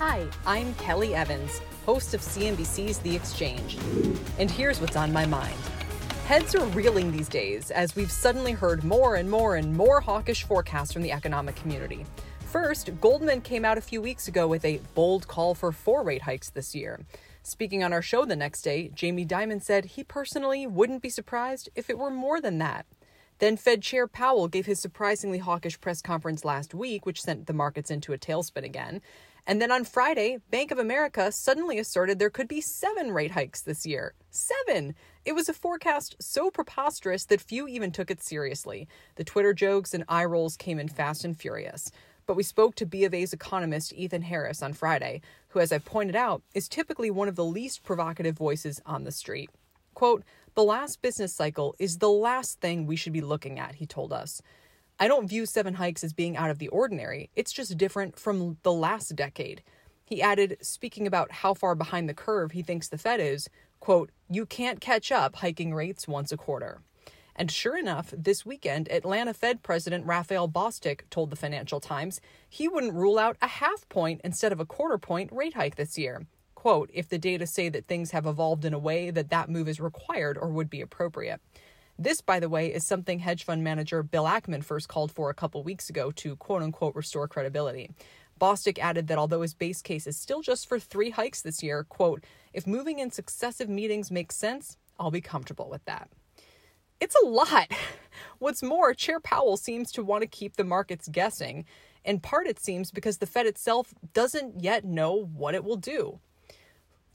Hi, I'm Kelly Evans, host of CNBC's The Exchange. And here's what's on my mind. Heads are reeling these days as we've suddenly heard more and more and more hawkish forecasts from the economic community. First, Goldman came out a few weeks ago with a bold call for four rate hikes this year. Speaking on our show the next day, Jamie Dimon said he personally wouldn't be surprised if it were more than that. Then Fed Chair Powell gave his surprisingly hawkish press conference last week, which sent the markets into a tailspin again. And then on Friday, Bank of America suddenly asserted there could be seven rate hikes this year. Seven! It was a forecast so preposterous that few even took it seriously. The Twitter jokes and eye rolls came in fast and furious. But we spoke to B of A's economist Ethan Harris on Friday, who, as I pointed out, is typically one of the least provocative voices on the street. Quote, the last business cycle is the last thing we should be looking at, he told us. I don't view seven hikes as being out of the ordinary, it's just different from the last decade. He added, speaking about how far behind the curve he thinks the Fed is, quote, you can't catch up hiking rates once a quarter. And sure enough, this weekend, Atlanta Fed President Raphael Bostic told the Financial Times he wouldn't rule out a half point instead of a quarter point rate hike this year. Quote, if the data say that things have evolved in a way that that move is required or would be appropriate. This, by the way, is something hedge fund manager Bill Ackman first called for a couple weeks ago to quote unquote restore credibility. Bostic added that although his base case is still just for three hikes this year, quote, if moving in successive meetings makes sense, I'll be comfortable with that. It's a lot. What's more, Chair Powell seems to want to keep the markets guessing. In part, it seems because the Fed itself doesn't yet know what it will do.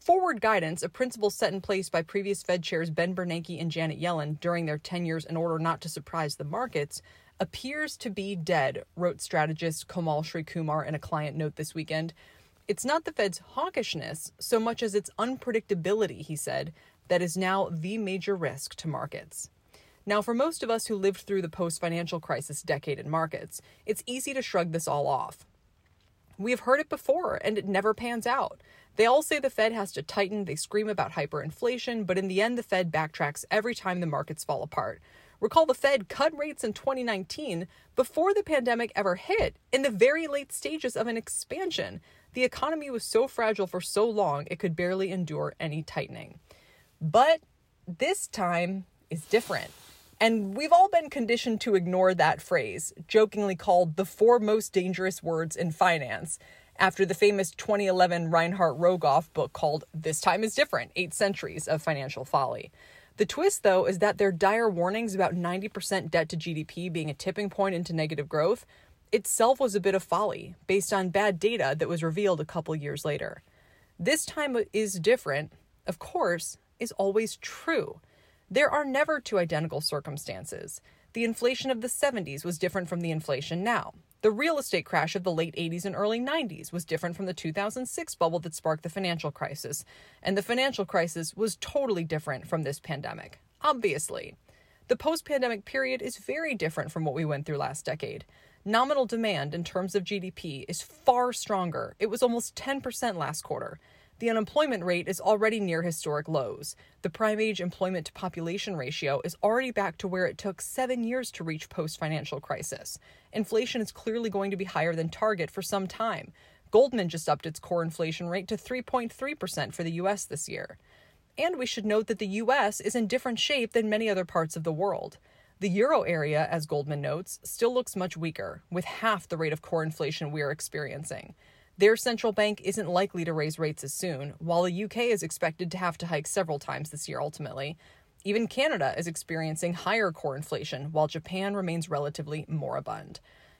Forward guidance, a principle set in place by previous Fed chairs Ben Bernanke and Janet Yellen during their tenures in order not to surprise the markets, appears to be dead, wrote strategist Komal Srikumar in a client note this weekend. It's not the Fed's hawkishness so much as its unpredictability, he said, that is now the major risk to markets. Now, for most of us who lived through the post financial crisis decade in markets, it's easy to shrug this all off. We have heard it before, and it never pans out. They all say the Fed has to tighten, they scream about hyperinflation, but in the end, the Fed backtracks every time the markets fall apart. Recall the Fed cut rates in 2019 before the pandemic ever hit, in the very late stages of an expansion. The economy was so fragile for so long, it could barely endure any tightening. But this time is different. And we've all been conditioned to ignore that phrase, jokingly called the four most dangerous words in finance, after the famous 2011 Reinhart Rogoff book called This Time is Different Eight Centuries of Financial Folly. The twist, though, is that their dire warnings about 90% debt to GDP being a tipping point into negative growth itself was a bit of folly based on bad data that was revealed a couple years later. This time is different, of course, is always true. There are never two identical circumstances. The inflation of the 70s was different from the inflation now. The real estate crash of the late 80s and early 90s was different from the 2006 bubble that sparked the financial crisis. And the financial crisis was totally different from this pandemic. Obviously. The post pandemic period is very different from what we went through last decade. Nominal demand in terms of GDP is far stronger. It was almost 10% last quarter. The unemployment rate is already near historic lows. The prime age employment to population ratio is already back to where it took seven years to reach post financial crisis. Inflation is clearly going to be higher than target for some time. Goldman just upped its core inflation rate to 3.3% for the US this year. And we should note that the US is in different shape than many other parts of the world. The euro area, as Goldman notes, still looks much weaker, with half the rate of core inflation we are experiencing. Their central bank isn't likely to raise rates as soon, while the UK is expected to have to hike several times this year ultimately. Even Canada is experiencing higher core inflation, while Japan remains relatively moribund.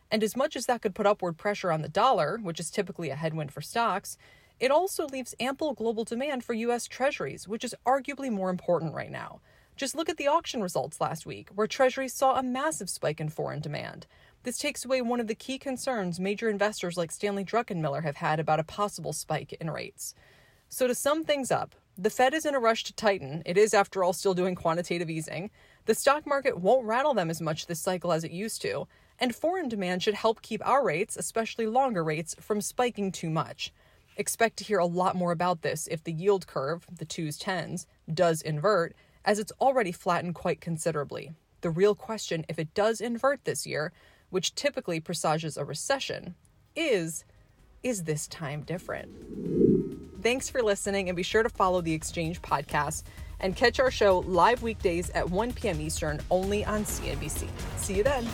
And as much as that could put upward pressure on the dollar, which is typically a headwind for stocks, it also leaves ample global demand for US treasuries, which is arguably more important right now. Just look at the auction results last week, where treasuries saw a massive spike in foreign demand. This takes away one of the key concerns major investors like Stanley Druckenmiller have had about a possible spike in rates. So, to sum things up, the Fed is in a rush to tighten. It is, after all, still doing quantitative easing. The stock market won't rattle them as much this cycle as it used to, and foreign demand should help keep our rates, especially longer rates, from spiking too much. Expect to hear a lot more about this if the yield curve, the twos tens, does invert, as it's already flattened quite considerably. The real question, if it does invert this year, which typically presages a recession, is is this time different? Thanks for listening, and be sure to follow the Exchange podcast and catch our show live weekdays at 1 p.m. Eastern only on CNBC. See you then.